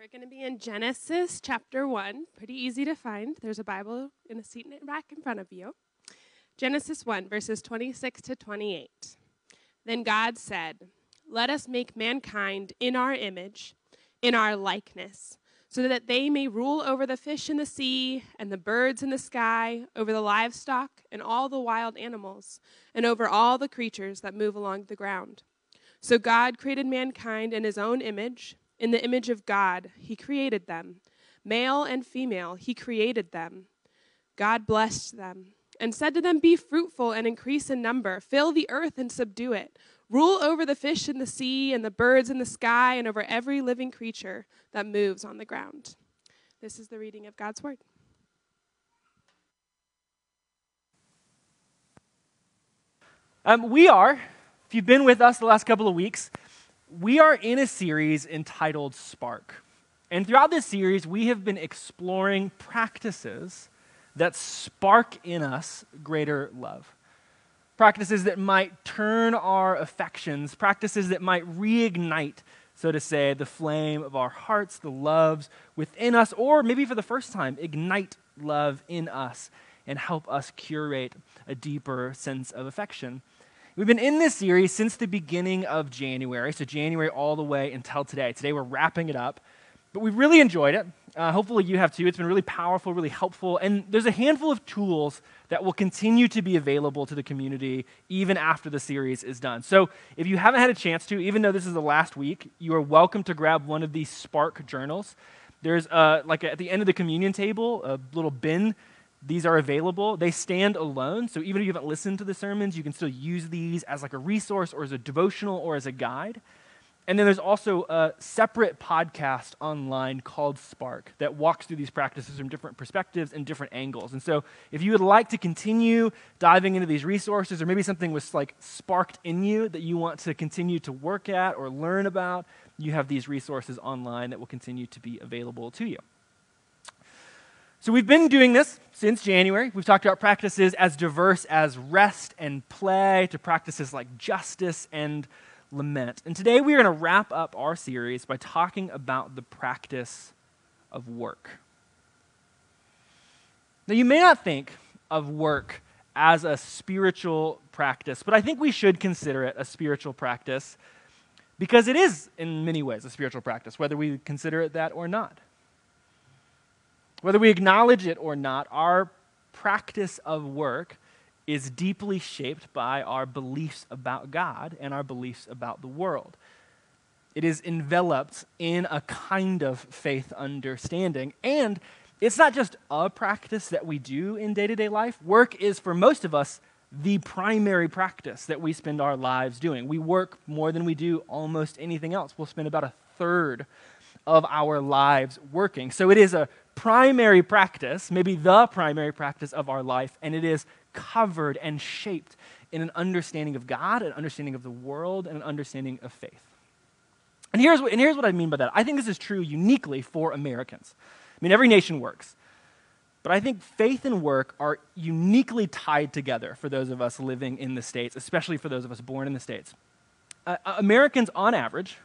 we're going to be in Genesis chapter 1. Pretty easy to find. There's a Bible in a seat rack in front of you. Genesis 1, verses 26 to 28. Then God said, Let us make mankind in our image, in our likeness, so that they may rule over the fish in the sea, and the birds in the sky, over the livestock, and all the wild animals, and over all the creatures that move along the ground. So God created mankind in his own image. In the image of God, he created them. Male and female, he created them. God blessed them and said to them, Be fruitful and increase in number, fill the earth and subdue it. Rule over the fish in the sea and the birds in the sky and over every living creature that moves on the ground. This is the reading of God's word. Um, we are, if you've been with us the last couple of weeks, we are in a series entitled Spark. And throughout this series, we have been exploring practices that spark in us greater love. Practices that might turn our affections, practices that might reignite, so to say, the flame of our hearts, the loves within us, or maybe for the first time, ignite love in us and help us curate a deeper sense of affection. We've been in this series since the beginning of January, so January all the way until today. Today we're wrapping it up, but we've really enjoyed it. Uh, hopefully you have too. It's been really powerful, really helpful, and there's a handful of tools that will continue to be available to the community even after the series is done. So if you haven't had a chance to, even though this is the last week, you are welcome to grab one of these Spark journals. There's uh, like at the end of the communion table a little bin these are available. They stand alone, so even if you haven't listened to the sermons, you can still use these as like a resource or as a devotional or as a guide. And then there's also a separate podcast online called Spark that walks through these practices from different perspectives and different angles. And so if you would like to continue diving into these resources or maybe something was like sparked in you that you want to continue to work at or learn about, you have these resources online that will continue to be available to you. So we've been doing this since January. We've talked about practices as diverse as rest and play to practices like justice and lament. And today we are going to wrap up our series by talking about the practice of work. Now, you may not think of work as a spiritual practice, but I think we should consider it a spiritual practice because it is, in many ways, a spiritual practice, whether we consider it that or not. Whether we acknowledge it or not, our practice of work is deeply shaped by our beliefs about God and our beliefs about the world. It is enveloped in a kind of faith understanding. And it's not just a practice that we do in day to day life. Work is, for most of us, the primary practice that we spend our lives doing. We work more than we do almost anything else. We'll spend about a third of our lives working. So it is a primary practice, maybe the primary practice of our life, and it is covered and shaped in an understanding of God, an understanding of the world, and an understanding of faith. And here's, what, and here's what I mean by that. I think this is true uniquely for Americans. I mean, every nation works. But I think faith and work are uniquely tied together for those of us living in the States, especially for those of us born in the States. Uh, Americans, on average,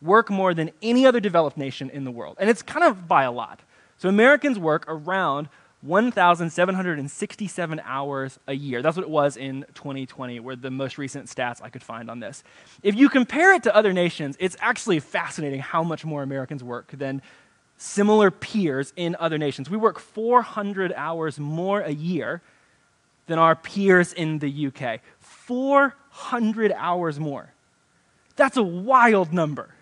work more than any other developed nation in the world. And it's kind of by a lot. So Americans work around 1,767 hours a year. That's what it was in 2020, were the most recent stats I could find on this. If you compare it to other nations, it's actually fascinating how much more Americans work than similar peers in other nations. We work 400 hours more a year than our peers in the UK. 400 hours more. That's a wild number.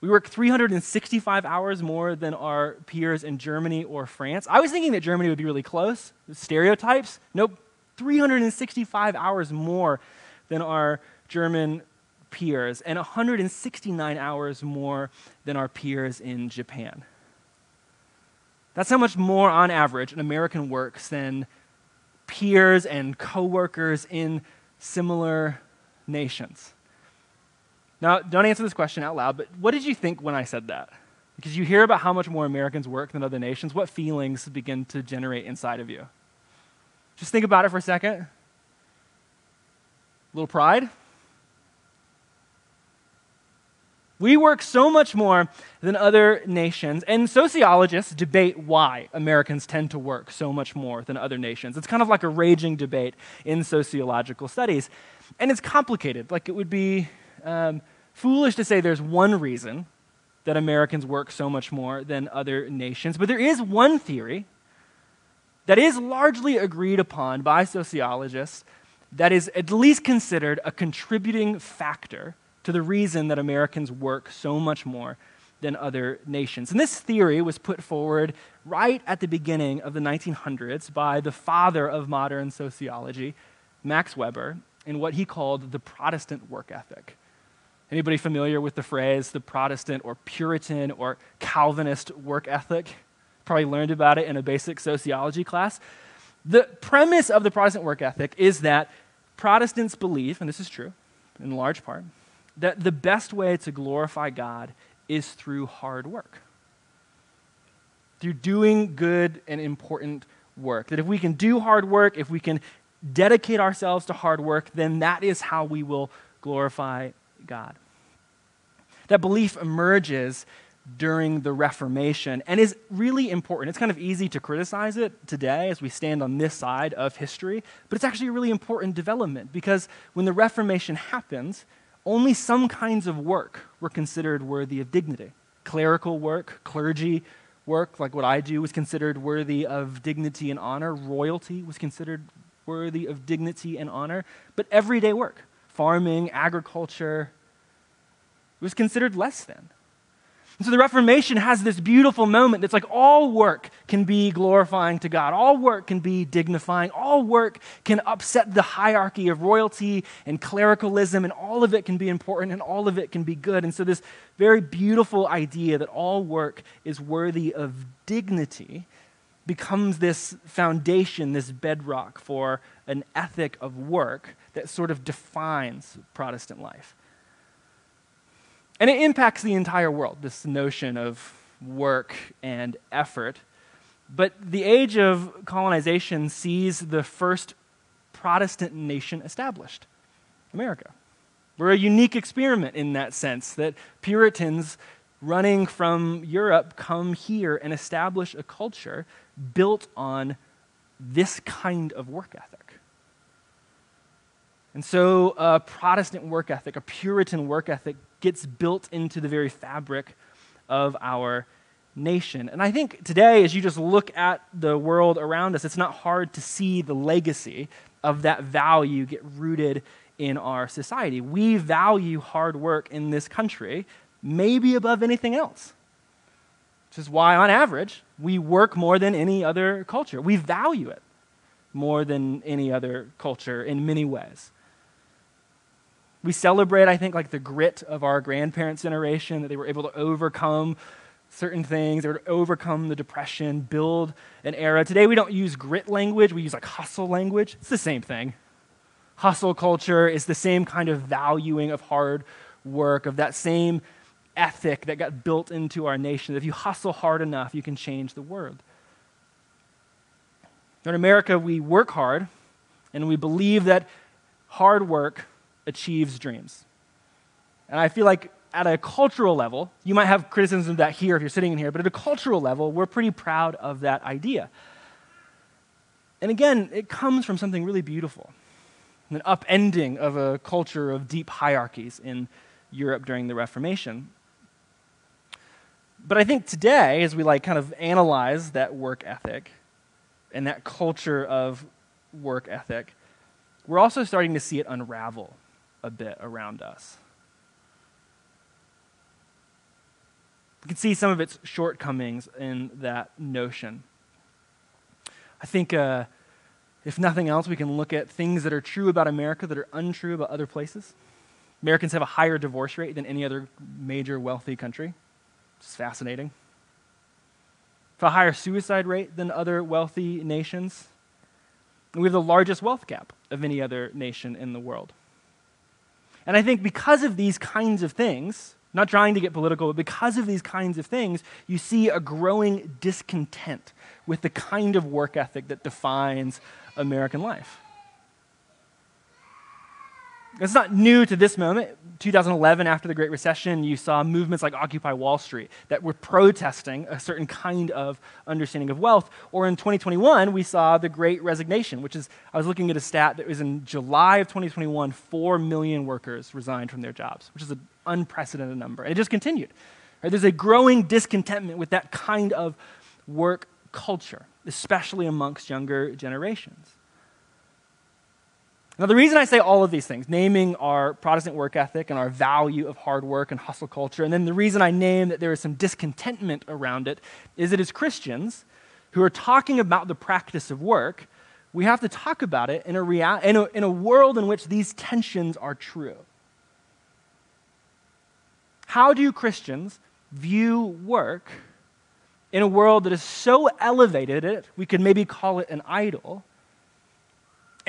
We work 365 hours more than our peers in Germany or France. I was thinking that Germany would be really close. Stereotypes? Nope. 365 hours more than our German peers, and 169 hours more than our peers in Japan. That's how much more, on average, an American works than peers and coworkers in similar nations. Now, don't answer this question out loud, but what did you think when I said that? Because you hear about how much more Americans work than other nations, what feelings begin to generate inside of you? Just think about it for a second. A little pride? We work so much more than other nations, and sociologists debate why Americans tend to work so much more than other nations. It's kind of like a raging debate in sociological studies. And it's complicated. Like, it would be um, foolish to say there's one reason that Americans work so much more than other nations, but there is one theory that is largely agreed upon by sociologists that is at least considered a contributing factor to the reason that Americans work so much more than other nations. And this theory was put forward right at the beginning of the 1900s by the father of modern sociology, Max Weber, in what he called the Protestant work ethic. Anybody familiar with the phrase the Protestant or Puritan or Calvinist work ethic? Probably learned about it in a basic sociology class. The premise of the Protestant work ethic is that Protestants believe, and this is true in large part, that the best way to glorify God is through hard work, through doing good and important work. That if we can do hard work, if we can dedicate ourselves to hard work, then that is how we will glorify God. That belief emerges during the Reformation and is really important. It's kind of easy to criticize it today as we stand on this side of history, but it's actually a really important development because when the Reformation happens, only some kinds of work were considered worthy of dignity. Clerical work, clergy work, like what I do, was considered worthy of dignity and honor. Royalty was considered worthy of dignity and honor. But everyday work, farming, agriculture, was considered less than. And so the Reformation has this beautiful moment that's like all work can be glorifying to God. All work can be dignifying. All work can upset the hierarchy of royalty and clericalism, and all of it can be important and all of it can be good. And so, this very beautiful idea that all work is worthy of dignity becomes this foundation, this bedrock for an ethic of work that sort of defines Protestant life. And it impacts the entire world, this notion of work and effort. But the age of colonization sees the first Protestant nation established America. We're a unique experiment in that sense that Puritans running from Europe come here and establish a culture built on this kind of work ethic. And so, a Protestant work ethic, a Puritan work ethic, gets built into the very fabric of our nation. And I think today, as you just look at the world around us, it's not hard to see the legacy of that value get rooted in our society. We value hard work in this country, maybe above anything else. Which is why, on average, we work more than any other culture. We value it more than any other culture in many ways. We celebrate, I think, like the grit of our grandparents' generation, that they were able to overcome certain things, they were to overcome the depression, build an era. Today, we don't use grit language, we use like hustle language. It's the same thing. Hustle culture is the same kind of valuing of hard work, of that same ethic that got built into our nation. If you hustle hard enough, you can change the world. In America, we work hard, and we believe that hard work achieves dreams. And I feel like at a cultural level, you might have criticism of that here if you're sitting in here, but at a cultural level, we're pretty proud of that idea. And again, it comes from something really beautiful an upending of a culture of deep hierarchies in Europe during the Reformation. But I think today, as we like kind of analyze that work ethic and that culture of work ethic, we're also starting to see it unravel a bit around us. We can see some of its shortcomings in that notion. I think, uh, if nothing else, we can look at things that are true about America that are untrue about other places. Americans have a higher divorce rate than any other major wealthy country. It's fascinating. A higher suicide rate than other wealthy nations. And we have the largest wealth gap of any other nation in the world. And I think because of these kinds of things, not trying to get political, but because of these kinds of things, you see a growing discontent with the kind of work ethic that defines American life. It's not new to this moment. 2011, after the Great Recession, you saw movements like Occupy Wall Street that were protesting a certain kind of understanding of wealth. Or in 2021, we saw the Great Resignation, which is, I was looking at a stat that was in July of 2021, 4 million workers resigned from their jobs, which is an unprecedented number. And it just continued. Right? There's a growing discontentment with that kind of work culture, especially amongst younger generations. Now, the reason I say all of these things, naming our Protestant work ethic and our value of hard work and hustle culture, and then the reason I name that there is some discontentment around it, is that as Christians who are talking about the practice of work, we have to talk about it in a, rea- in a, in a world in which these tensions are true. How do Christians view work in a world that is so elevated, it, we could maybe call it an idol?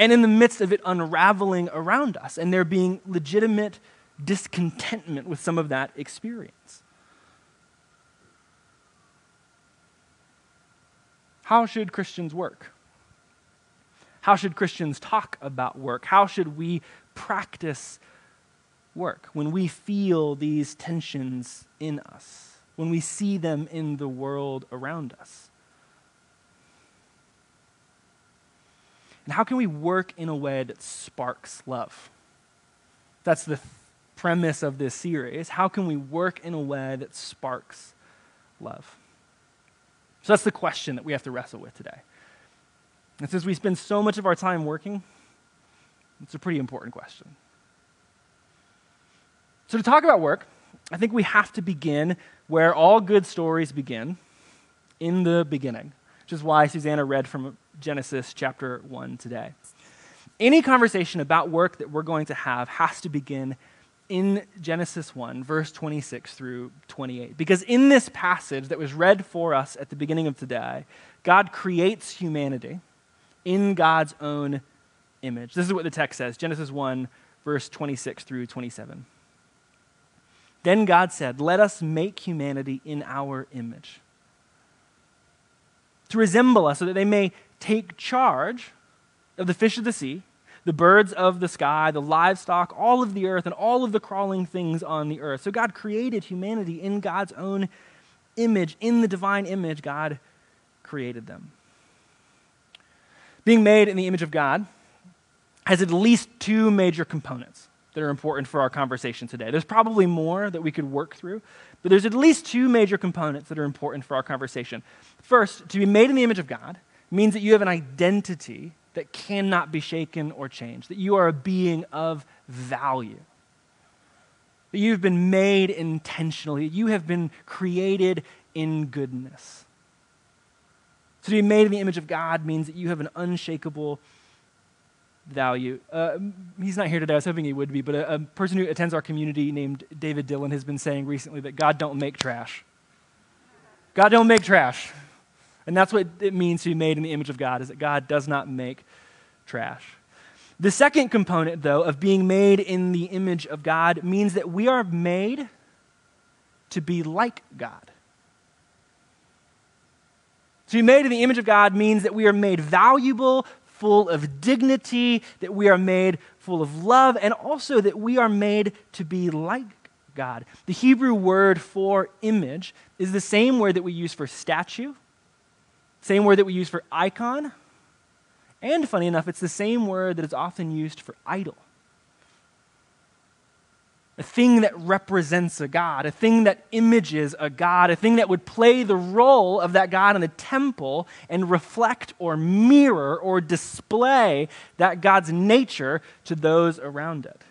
And in the midst of it unraveling around us, and there being legitimate discontentment with some of that experience. How should Christians work? How should Christians talk about work? How should we practice work when we feel these tensions in us, when we see them in the world around us? And how can we work in a way that sparks love? That's the th- premise of this series. How can we work in a way that sparks love? So that's the question that we have to wrestle with today. And since we spend so much of our time working, it's a pretty important question. So, to talk about work, I think we have to begin where all good stories begin in the beginning, which is why Susanna read from Genesis chapter 1 today. Any conversation about work that we're going to have has to begin in Genesis 1, verse 26 through 28. Because in this passage that was read for us at the beginning of today, God creates humanity in God's own image. This is what the text says Genesis 1, verse 26 through 27. Then God said, Let us make humanity in our image, to resemble us, so that they may take charge of the fish of the sea, the birds of the sky, the livestock, all of the earth, and all of the crawling things on the earth. So God created humanity in God's own image, in the divine image, God created them. Being made in the image of God has at least two major components that are important for our conversation today. There's probably more that we could work through, but there's at least two major components that are important for our conversation. First, to be made in the image of God means that you have an identity that cannot be shaken or changed, that you are a being of value. That you've been made intentionally, you have been created in goodness. So to be made in the image of God means that you have an unshakable value. Uh, he's not here today. I was hoping he would be, but a, a, person who attends our community named David Dillon has been saying recently that God don't make trash. God don't make trash. And that's what it means to be made in the image of God, is that God does not make trash. The second component, though, of being made in the image of God means that we are made to be like God. To be made in the image of God means that we are made valuable, full of dignity, that we are made full of love, and also that we are made to be like God. The Hebrew word for image is the same word that we use for statue same word that we use for icon. And funny enough, it's the same word that is often used for idol. A thing that represents a God, a thing that images a God, a thing that would play the role of that God in the temple and reflect or mirror or display that God's nature to those around it.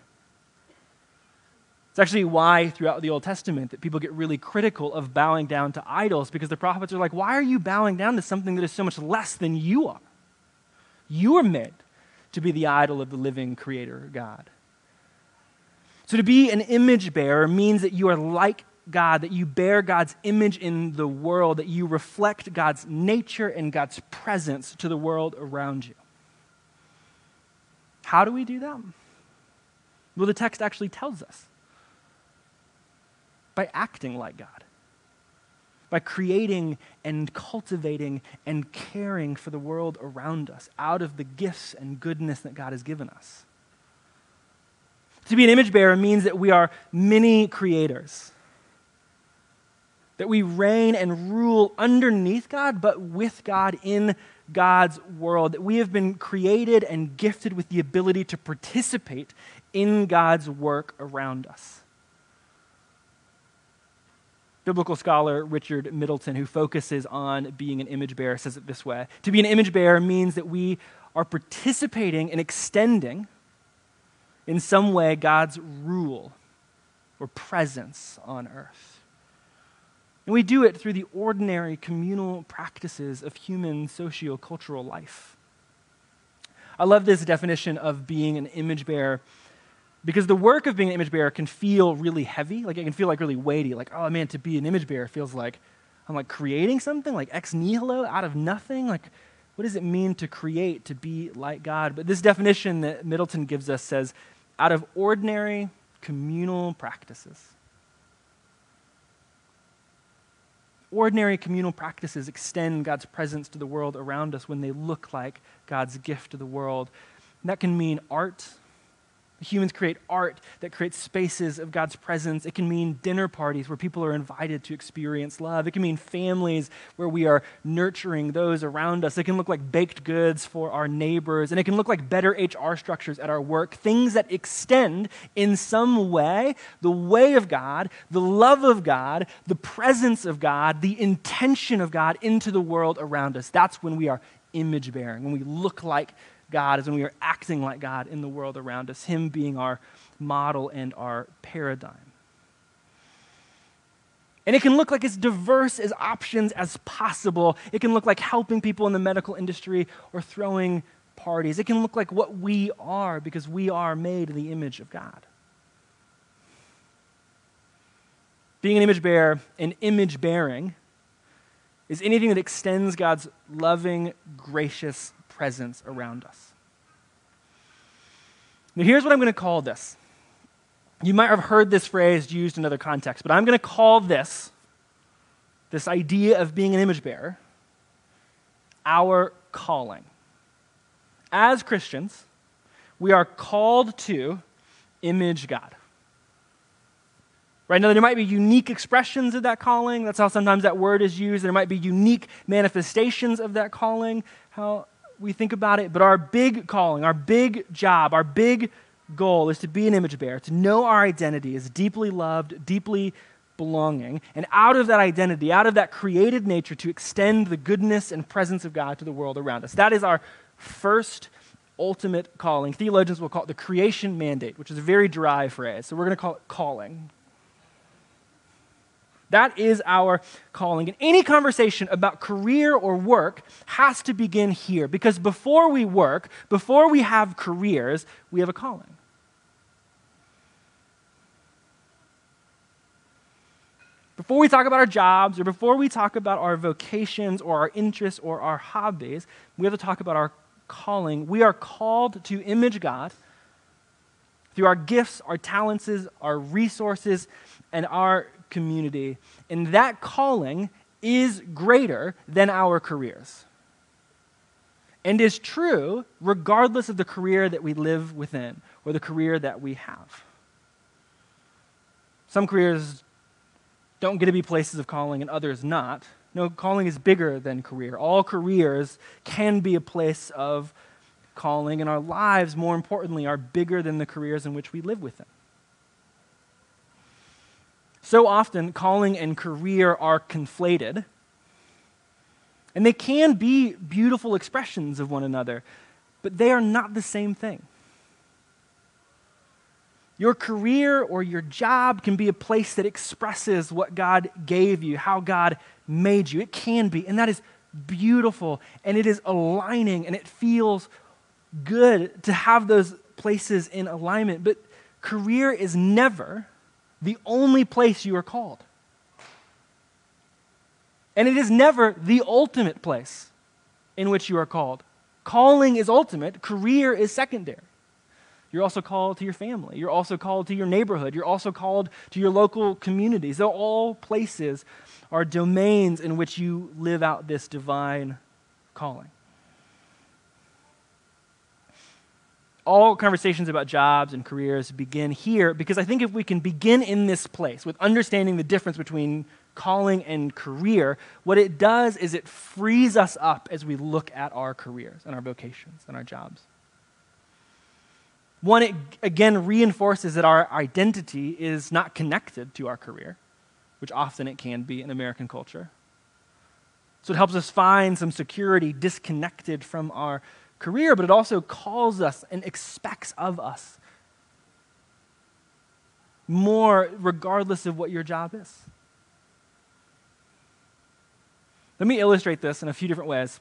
It's actually why throughout the Old Testament that people get really critical of bowing down to idols because the prophets are like, why are you bowing down to something that is so much less than you are? You are meant to be the idol of the living creator God. So to be an image bearer means that you are like God, that you bear God's image in the world, that you reflect God's nature and God's presence to the world around you. How do we do that? Well, the text actually tells us by acting like God, by creating and cultivating and caring for the world around us out of the gifts and goodness that God has given us. To be an image bearer means that we are many creators, that we reign and rule underneath God, but with God in God's world, that we have been created and gifted with the ability to participate in God's work around us. Biblical scholar Richard Middleton, who focuses on being an image bearer, says it this way. To be an image bearer means that we are participating and extending in some way God's rule or presence on earth. And we do it through the ordinary communal practices of human socio-cultural life. I love this definition of being an image bearer because the work of being an image bearer can feel really heavy. Like it can feel like really weighty. Like, oh man, to be an image bearer feels like I'm like creating something, like ex nihilo, out of nothing. Like, what does it mean to create, to be like God? But this definition that Middleton gives us says, out of ordinary communal practices. Ordinary communal practices extend God's presence to the world around us when they look like God's gift to the world. And that can mean art, Humans create art that creates spaces of God's presence. It can mean dinner parties where people are invited to experience love. It can mean families where we are nurturing those around us. It can look like baked goods for our neighbors. And it can look like better HR structures at our work, things that extend in some way the way of God, the love of God, the presence of God, the intention of God into the world around us. That's when we are image bearing, when we look like God is when we are acting like God in the world around us, Him being our model and our paradigm. And it can look like as diverse as options as possible. It can look like helping people in the medical industry or throwing parties. It can look like what we are because we are made in the image of God. Being an image bearer and image bearing is anything that extends God's loving, gracious presence around us. Now, here's what I'm going to call this. You might have heard this phrase used in other contexts, but I'm going to call this, this idea of being an image bearer, our calling. As Christians, we are called to image God. Right now, there might be unique expressions of that calling. That's how sometimes that word is used. There might be unique manifestations of that calling. How we think about it, but our big calling, our big job, our big goal is to be an image bearer, to know our identity as deeply loved, deeply belonging, and out of that identity, out of that created nature, to extend the goodness and presence of God to the world around us. That is our first ultimate calling. Theologians will call it the creation mandate, which is a very dry phrase. So we're going to call it calling. That is our calling. And any conversation about career or work has to begin here because before we work, before we have careers, we have a calling. Before we talk about our jobs or before we talk about our vocations or our interests or our hobbies, we have to talk about our calling. We are called to image God through our gifts, our talents, our resources, and our community. And that calling is greater than our careers. And is true regardless of the career that we live within or the career that we have. Some careers don't get to be places of calling and others not. No, calling is bigger than career. All careers can be a place of calling, and our lives, more importantly, are bigger than the careers in which we live within. So often, calling and career are conflated. And they can be beautiful expressions of one another, but they are not the same thing. Your career or your job can be a place that expresses what God gave you, how God made you. It can be, and that is beautiful, and it is aligning, and it feels good to have those places in alignment. But career is never the only place you are called. And it is never the ultimate place in which you are called. Calling is ultimate, career is secondary. You're also called to your family. You're also called to your neighborhood. You're also called to your local communities. They're all places are domains in which you live out this divine calling. All conversations about jobs and careers begin here because I think if we can begin in this place with understanding the difference between calling and career, what it does is it frees us up as we look at our careers and our vocations and our jobs. One, it again reinforces that our identity is not connected to our career, which often it can be in American culture. So it helps us find some security disconnected from our career, but it also calls us and expects of us more, regardless of what your job is. Let me illustrate this in a few different ways.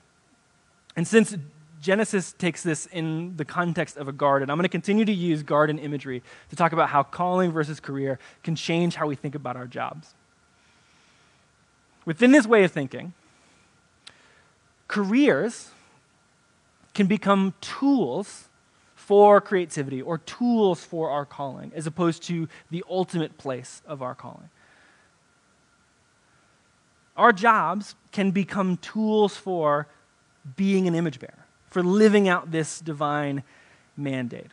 And since Genesis takes this in the context of a garden, I'm going to continue to use garden imagery to talk about how calling versus career can change how we think about our jobs. Within this way of thinking, careers can become tools for creativity or tools for our calling, as opposed to the ultimate place of our calling. Our jobs can become tools for being an image bearer, for living out this divine mandate.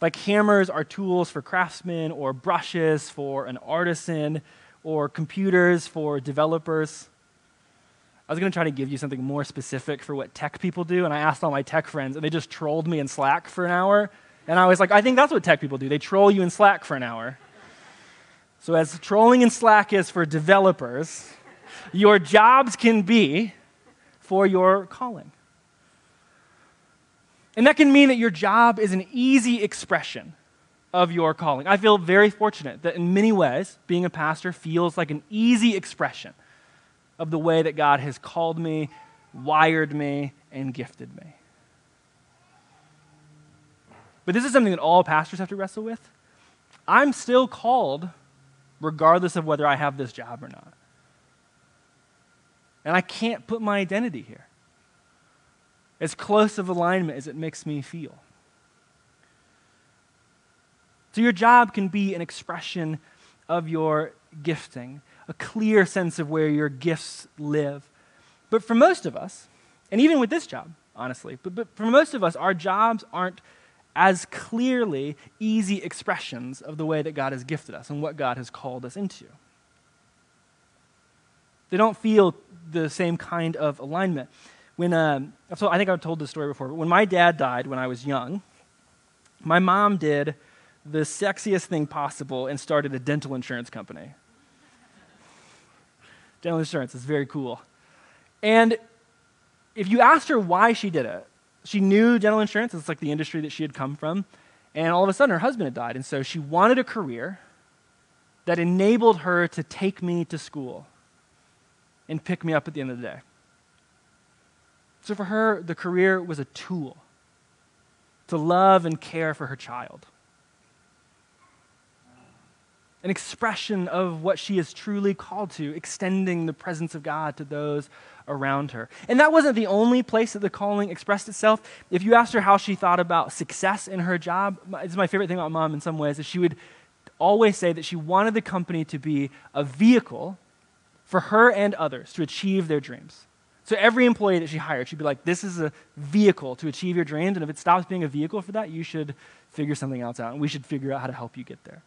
Like hammers are tools for craftsmen, or brushes for an artisan, or computers for developers. I was going to try to give you something more specific for what tech people do, and I asked all my tech friends, and they just trolled me in Slack for an hour. And I was like, I think that's what tech people do. They troll you in Slack for an hour. So, as trolling in Slack is for developers, your jobs can be for your calling. And that can mean that your job is an easy expression of your calling. I feel very fortunate that in many ways, being a pastor feels like an easy expression of the way that God has called me, wired me, and gifted me. But this is something that all pastors have to wrestle with. I'm still called regardless of whether I have this job or not. And I can't put my identity here. As close of alignment as it makes me feel. So, your job can be an expression of your gifting a clear sense of where your gifts live. But for most of us, and even with this job, honestly, but, but for most of us, our jobs aren't as clearly easy expressions of the way that God has gifted us and what God has called us into. They don't feel the same kind of alignment. When, um, so I think I've told this story before, but when my dad died when I was young, my mom did the sexiest thing possible and started a dental insurance company. Dental insurance is very cool. And if you asked her why she did it, she knew dental insurance. It's like the industry that she had come from. And all of a sudden, her husband had died. And so she wanted a career that enabled her to take me to school and pick me up at the end of the day. So for her, the career was a tool to love and care for her child an expression of what she is truly called to, extending the presence of God to those around her. And that wasn't the only place that the calling expressed itself. If you asked her how she thought about success in her job, it's my favorite thing about mom in some ways, is she would always say that she wanted the company to be a vehicle for her and others to achieve their dreams. So every employee that she hired, she'd be like, this is a vehicle to achieve your dreams, and if it stops being a vehicle for that, you should figure something else out, and we should figure out how to help you get there.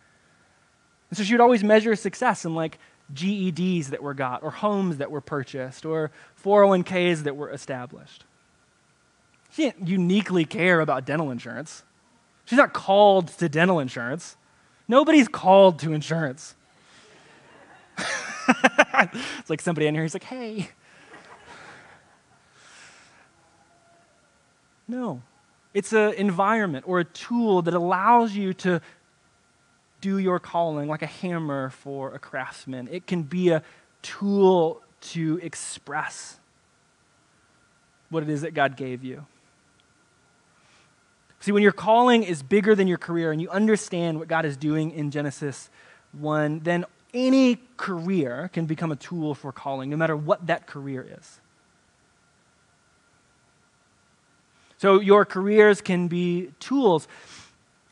And so she would always measure success in like GEDs that were got, or homes that were purchased, or 401ks that were established. She didn't uniquely care about dental insurance. She's not called to dental insurance. Nobody's called to insurance. it's like somebody in here who's like, hey. No. It's an environment or a tool that allows you to do your calling like a hammer for a craftsman. It can be a tool to express what it is that God gave you. See, when your calling is bigger than your career and you understand what God is doing in Genesis 1, then any career can become a tool for calling, no matter what that career is. So, your careers can be tools.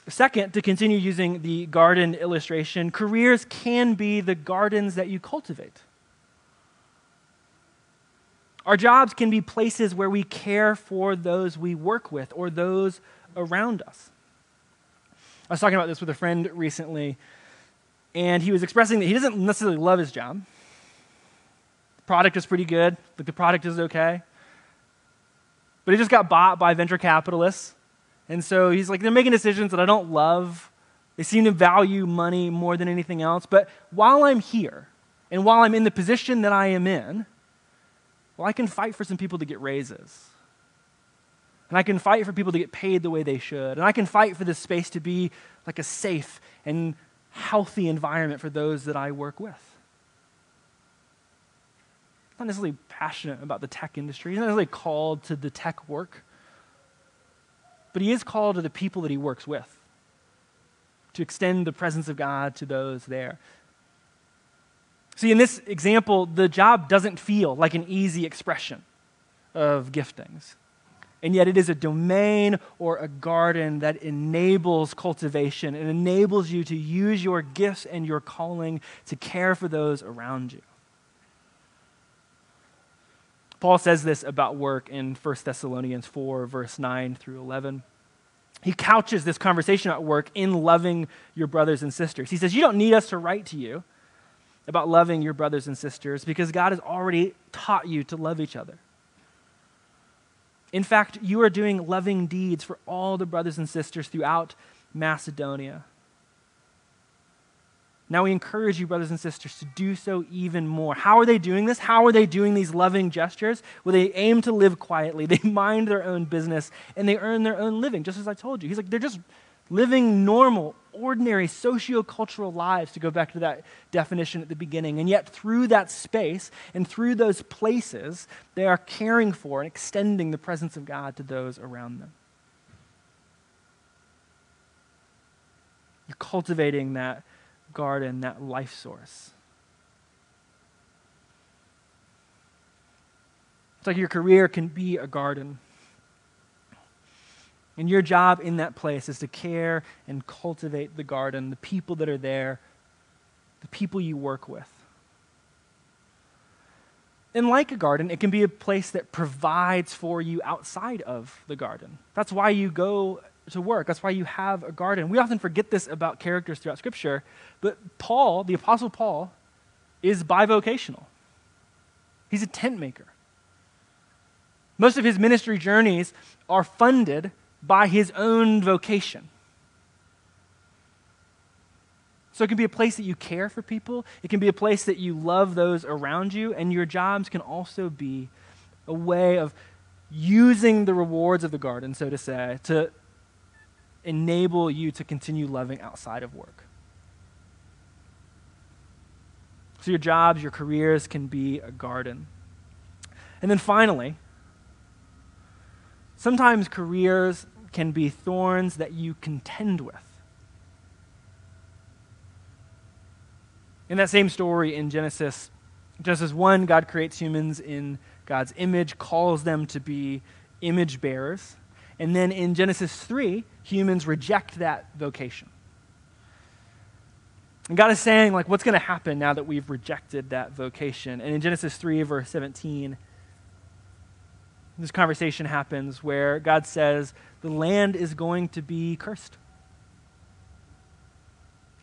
Second, to continue using the garden illustration, careers can be the gardens that you cultivate. Our jobs can be places where we care for those we work with or those around us. I was talking about this with a friend recently, and he was expressing that he doesn't necessarily love his job. The product is pretty good, like the product is okay. But he just got bought by venture capitalists. And so he's like, they're making decisions that I don't love. They seem to value money more than anything else. But while I'm here, and while I'm in the position that I am in, well, I can fight for some people to get raises. And I can fight for people to get paid the way they should. And I can fight for this space to be like a safe and healthy environment for those that I work with. Not necessarily passionate about the tech industry. Not necessarily called to the tech work. But he is called to the people that he works with to extend the presence of God to those there. See, in this example, the job doesn't feel like an easy expression of giftings. And yet, it is a domain or a garden that enables cultivation and enables you to use your gifts and your calling to care for those around you. Paul says this about work in 1 Thessalonians 4, verse 9 through 11. He couches this conversation at work in loving your brothers and sisters. He says, You don't need us to write to you about loving your brothers and sisters because God has already taught you to love each other. In fact, you are doing loving deeds for all the brothers and sisters throughout Macedonia. Now we encourage you, brothers and sisters, to do so even more. How are they doing this? How are they doing these loving gestures? Well, they aim to live quietly, they mind their own business, and they earn their own living, just as I told you. He's like, they're just living normal, ordinary, socio-cultural lives, to go back to that definition at the beginning. And yet, through that space and through those places, they are caring for and extending the presence of God to those around them. You're cultivating that garden, that life source. It's like your career can be a garden. And your job in that place is to care and cultivate the garden, the people that are there, the people you work with. And like a garden, it can be a place that provides for you outside of the garden. That's why you go to work. That's why you have a garden. We often forget this about characters throughout Scripture, but Paul, the Apostle Paul, is bivocational. He's a tent maker. Most of his ministry journeys are funded by his own vocation. So it can be a place that you care for people, it can be a place that you love those around you, and your jobs can also be a way of using the rewards of the garden, so to say, to enable you to continue loving outside of work. So your jobs, your careers can be a garden. And then finally, sometimes careers can be thorns that you contend with. In that same story in Genesis, Genesis 1, God creates humans in God's image, calls them to be image bearers. And then in Genesis 3, humans reject that vocation. And God is saying, like, what's going to happen now that we've rejected that vocation? And in Genesis 3, verse 17, this conversation happens where God says, the land is going to be cursed.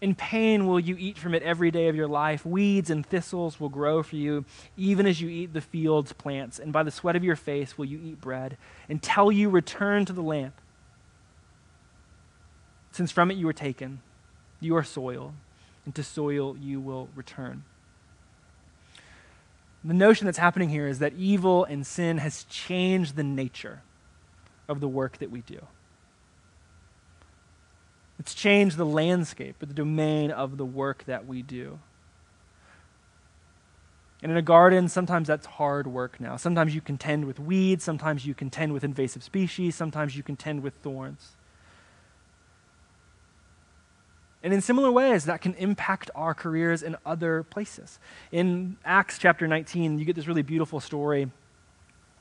In pain will you eat from it every day of your life. Weeds and thistles will grow for you, even as you eat the field's plants. And by the sweat of your face will you eat bread, until you return to the land. Since from it you were taken, you are soil, and to soil you will return. The notion that's happening here is that evil and sin has changed the nature of the work that we do. It's changed the landscape the domain of the work that we do. And in a garden, sometimes that's hard work now. Sometimes you contend with weeds, sometimes you contend with invasive species, sometimes you contend with thorns. And in similar ways, that can impact our careers in other places. In Acts chapter 19, you get this really beautiful story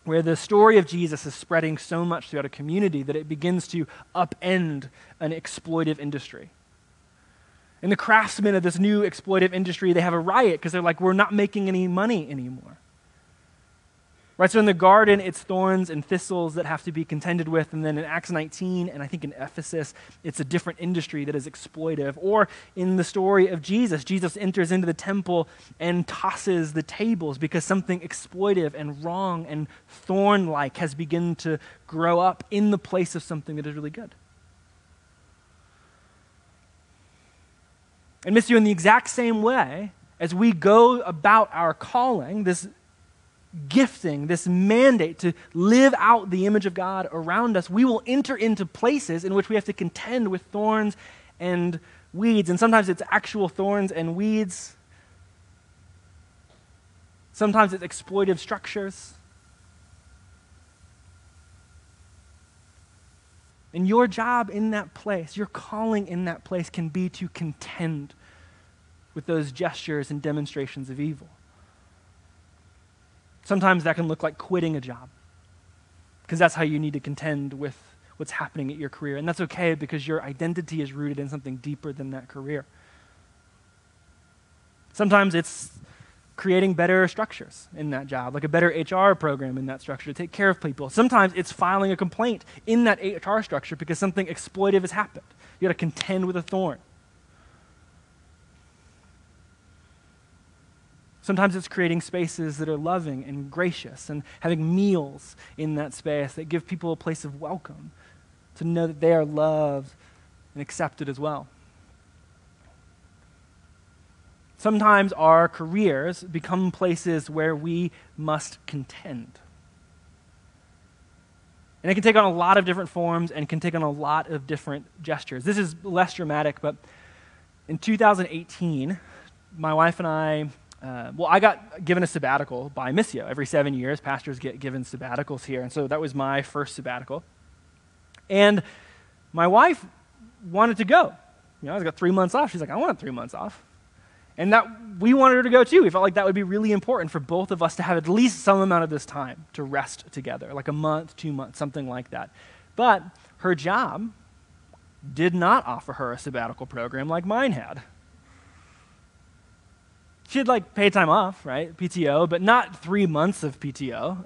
where the story of Jesus is spreading so much throughout a community that it begins to upend an exploitive industry. And the craftsmen of this new exploitive industry, they have a riot because they're like, we're not making any money anymore. Right, so in the garden, it's thorns and thistles that have to be contended with. And then in Acts 19, and I think in Ephesus, it's a different industry that is exploitive. Or in the story of Jesus, Jesus enters into the temple and tosses the tables because something exploitive and wrong and thorn like has begun to grow up in the place of something that is really good. And, miss you, in the exact same way, as we go about our calling, this gifting, this mandate to live out the image of God around us, we will enter into places in which we have to contend with thorns and weeds. And sometimes it's actual thorns and weeds, sometimes it's exploitive structures. And your job in that place, your calling in that place, can be to contend with those gestures and demonstrations of evil. Sometimes that can look like quitting a job because that's how you need to contend with what's happening at your career. And that's okay because your identity is rooted in something deeper than that career. Sometimes it's creating better structures in that job, like a better HR program in that structure to take care of people. Sometimes it's filing a complaint in that HR structure because something exploitive has happened. You got to contend with a thorn. Sometimes it's creating spaces that are loving and gracious and having meals in that space that give people a place of welcome to know that they are loved and accepted as well. Sometimes our careers become places where we must contend. And it can take on a lot of different forms and can take on a lot of different gestures. This is less dramatic, but in 2018, my wife and I uh, well, I got given a sabbatical by Missio. Every seven years, pastors get given sabbaticals here. And so that was my first sabbatical. And my wife wanted to go. You know, I got three months off. She's like, I want three months off. And that we wanted her to go too. We felt like that would be really important for both of us to have at least some amount of this time to rest together, like a month, two months, something like that. But her job did not offer her a sabbatical program like mine had she had like paid time off, right? PTO, but not three months of PTO.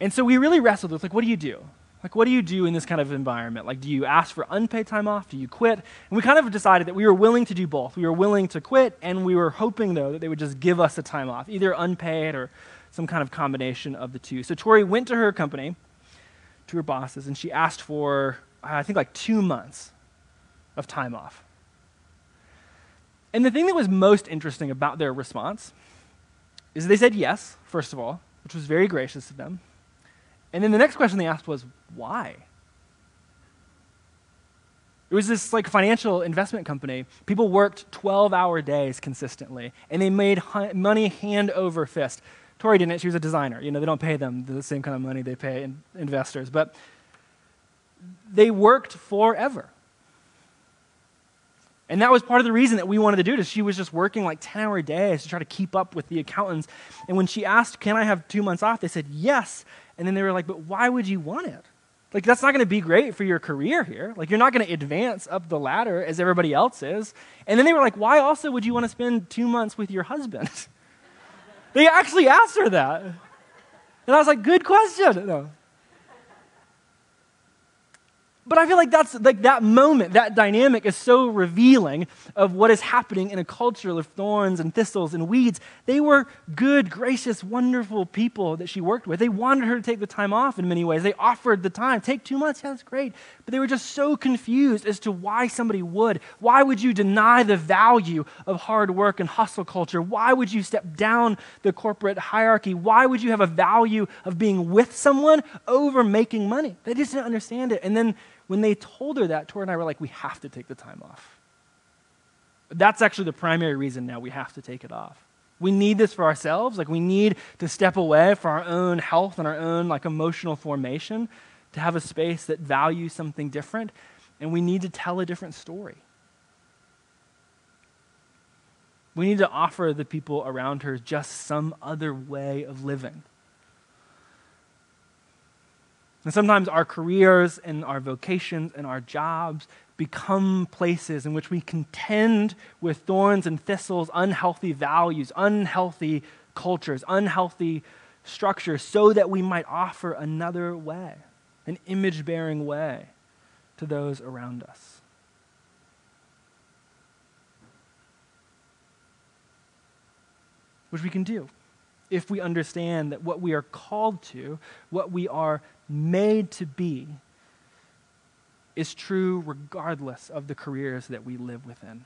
And so we really wrestled with like, what do you do? Like, what do you do in this kind of environment? Like, do you ask for unpaid time off? Do you quit? And we kind of decided that we were willing to do both. We were willing to quit, and we were hoping, though, that they would just give us a time off, either unpaid or some kind of combination of the two. So Tori went to her company, to her bosses, and she asked for, I think, like two months of time off. And the thing that was most interesting about their response is they said yes, first of all, which was very gracious of them. And then the next question they asked was, why? It was this like financial investment company. People worked 12-hour days consistently, and they made money hand over fist. Tori didn't. She was a designer. You know, they don't pay them the same kind of money they pay in investors, but they worked forever. And that was part of the reason that we wanted to do this. She was just working like 10 hour days to try to keep up with the accountants. And when she asked, Can I have two months off? They said, Yes. And then they were like, But why would you want it? Like, that's not going to be great for your career here. Like, you're not going to advance up the ladder as everybody else is. And then they were like, Why also would you want to spend two months with your husband? they actually asked her that. And I was like, Good question. No. But I feel like that's like that moment, that dynamic is so revealing of what is happening in a culture of thorns and thistles and weeds. They were good, gracious, wonderful people that she worked with. They wanted her to take the time off in many ways. They offered the time. Take two months, yeah, that's great. But they were just so confused as to why somebody would. Why would you deny the value of hard work and hustle culture? Why would you step down the corporate hierarchy? Why would you have a value of being with someone over making money? They just didn't understand it. And then when they told her that, Tori and I were like, we have to take the time off. That's actually the primary reason now we have to take it off. We need this for ourselves. Like, we need to step away for our own health and our own, like, emotional formation to have a space that values something different. And we need to tell a different story. We need to offer the people around her just some other way of living. And sometimes our careers and our vocations and our jobs become places in which we contend with thorns and thistles, unhealthy values, unhealthy cultures, unhealthy structure so that we might offer another way, an image bearing way to those around us. Which we can do if we understand that what we are called to, what we are made to be, is true regardless of the careers that we live within.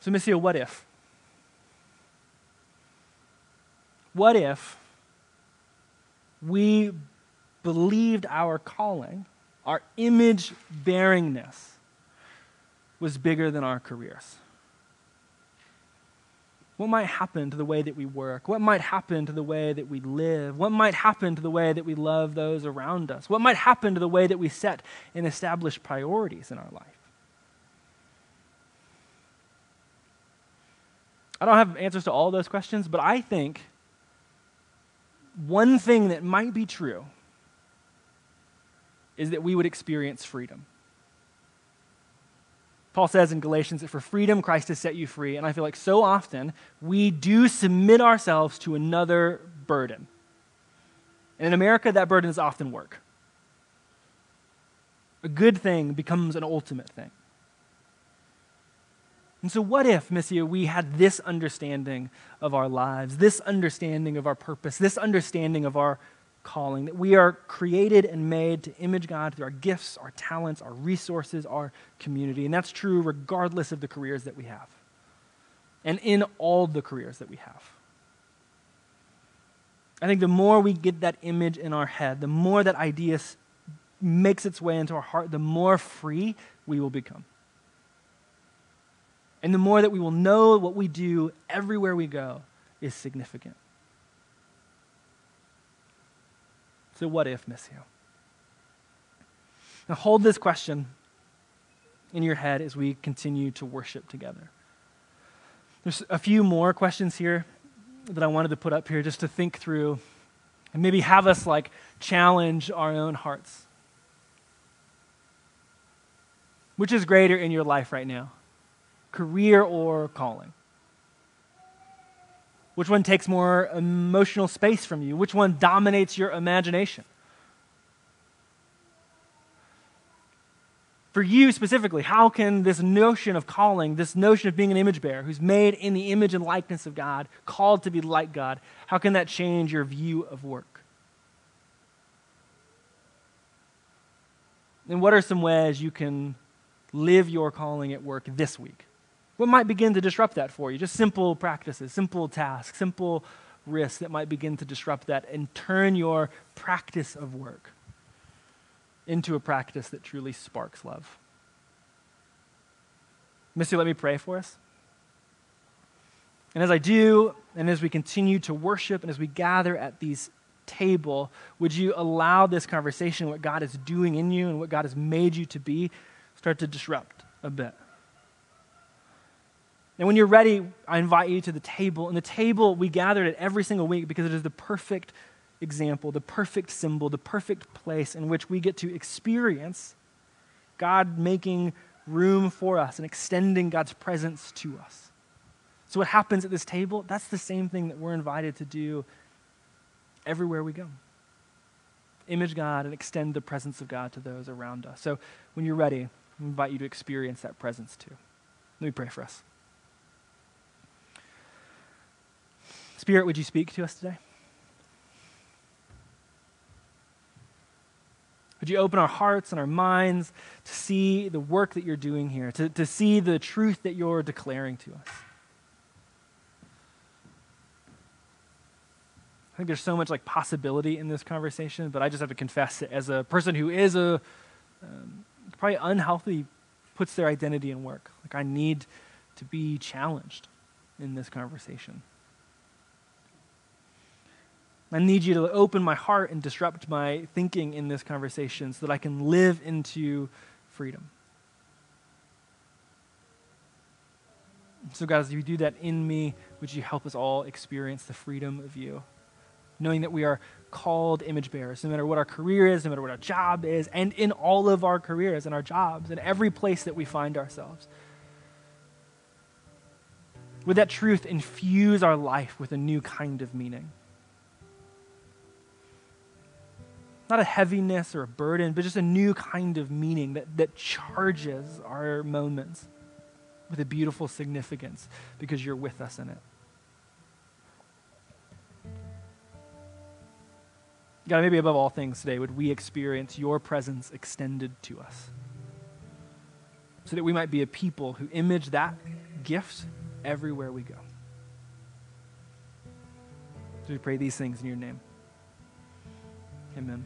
So, Missio, what if? What if we believed our calling, our image bearingness, was bigger than our careers? What might happen to the way that we work? What might happen to the way that we live? What might happen to the way that we love those around us? What might happen to the way that we set and establish priorities in our life? I don't have answers to all those questions, but I think one thing that might be true is that we would experience freedom. Paul says in Galatians that for freedom Christ has set you free. And I feel like so often we do submit ourselves to another burden. And in America, that burden is often work. A good thing becomes an ultimate thing. And so, what if, Missio, we had this understanding of our lives, this understanding of our purpose, this understanding of our calling, that we are created and made to image God through our gifts, our talents, our resources, our community. And that's true regardless of the careers that we have, and in all the careers that we have. I think the more we get that image in our head, the more that idea makes its way into our heart, the more free we will become. And the more that we will know what we do everywhere we go is significant. So, what if, Missio? Now, hold this question in your head as we continue to worship together. There's a few more questions here that I wanted to put up here just to think through and maybe have us like challenge our own hearts. Which is greater in your life right now, career or calling? Which one takes more emotional space from you? Which one dominates your imagination? For you specifically, how can this notion of calling, this notion of being an image bearer who's made in the image and likeness of God, called to be like God, how can that change your view of work? And what are some ways you can live your calling at work this week? What might begin to disrupt that for you? Just simple practices, simple tasks, simple risks that might begin to disrupt that and turn your practice of work into a practice that truly sparks love. Missio, let me pray for us. And as I do, and as we continue to worship, and as we gather at these table, would you allow this conversation, what God is doing in you and what God has made you to be, start to disrupt a bit? And when you're ready, I invite you to the table. And the table, we gather it every single week because it is the perfect example, the perfect symbol, the perfect place in which we get to experience God making room for us and extending God's presence to us. So, what happens at this table, that's the same thing that we're invited to do everywhere we go. Image God and extend the presence of God to those around us. So, when you're ready, I invite you to experience that presence too. Let me pray for us. Spirit, would you speak to us today? Would you open our hearts and our minds to see the work that you're doing here, to, to see the truth that you're declaring to us? I think there's so much like possibility in this conversation, but I just have to confess that as a person who is a um, probably unhealthy, puts their identity in work. Like I need to be challenged in this conversation. I need you to open my heart and disrupt my thinking in this conversation so that I can live into freedom. So, God, as you do that in me, would you help us all experience the freedom of you? Knowing that we are called image bearers, no matter what our career is, no matter what our job is, and in all of our careers and our jobs, and every place that we find ourselves. Would that truth infuse our life with a new kind of meaning? Not a heaviness or a burden, but just a new kind of meaning that, that charges our moments with a beautiful significance because you're with us in it. God, maybe above all things today, would we experience your presence extended to us so that we might be a people who image that gift everywhere we go. So we pray these things in your name. Amen.